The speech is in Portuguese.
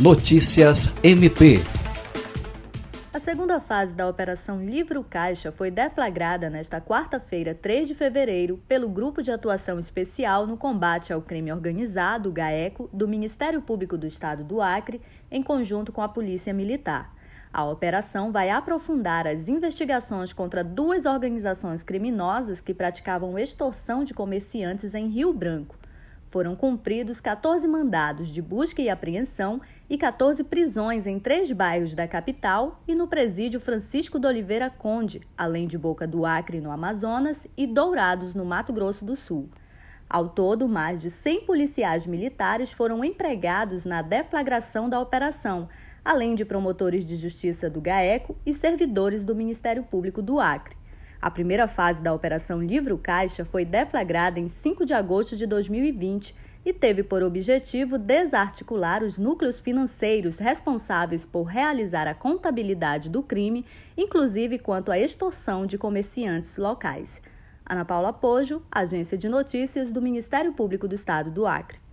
Notícias MP. A segunda fase da Operação Livro Caixa foi deflagrada nesta quarta-feira, 3 de fevereiro, pelo Grupo de Atuação Especial no Combate ao Crime Organizado, GAECO, do Ministério Público do Estado do Acre, em conjunto com a Polícia Militar. A operação vai aprofundar as investigações contra duas organizações criminosas que praticavam extorsão de comerciantes em Rio Branco. Foram cumpridos 14 mandados de busca e apreensão e 14 prisões em três bairros da capital e no presídio Francisco de Oliveira Conde, além de Boca do Acre, no Amazonas, e Dourados, no Mato Grosso do Sul. Ao todo, mais de 100 policiais militares foram empregados na deflagração da operação, além de promotores de justiça do GAECO e servidores do Ministério Público do Acre. A primeira fase da Operação Livro Caixa foi deflagrada em 5 de agosto de 2020 e teve por objetivo desarticular os núcleos financeiros responsáveis por realizar a contabilidade do crime, inclusive quanto à extorsão de comerciantes locais. Ana Paula Pojo, Agência de Notícias do Ministério Público do Estado do Acre.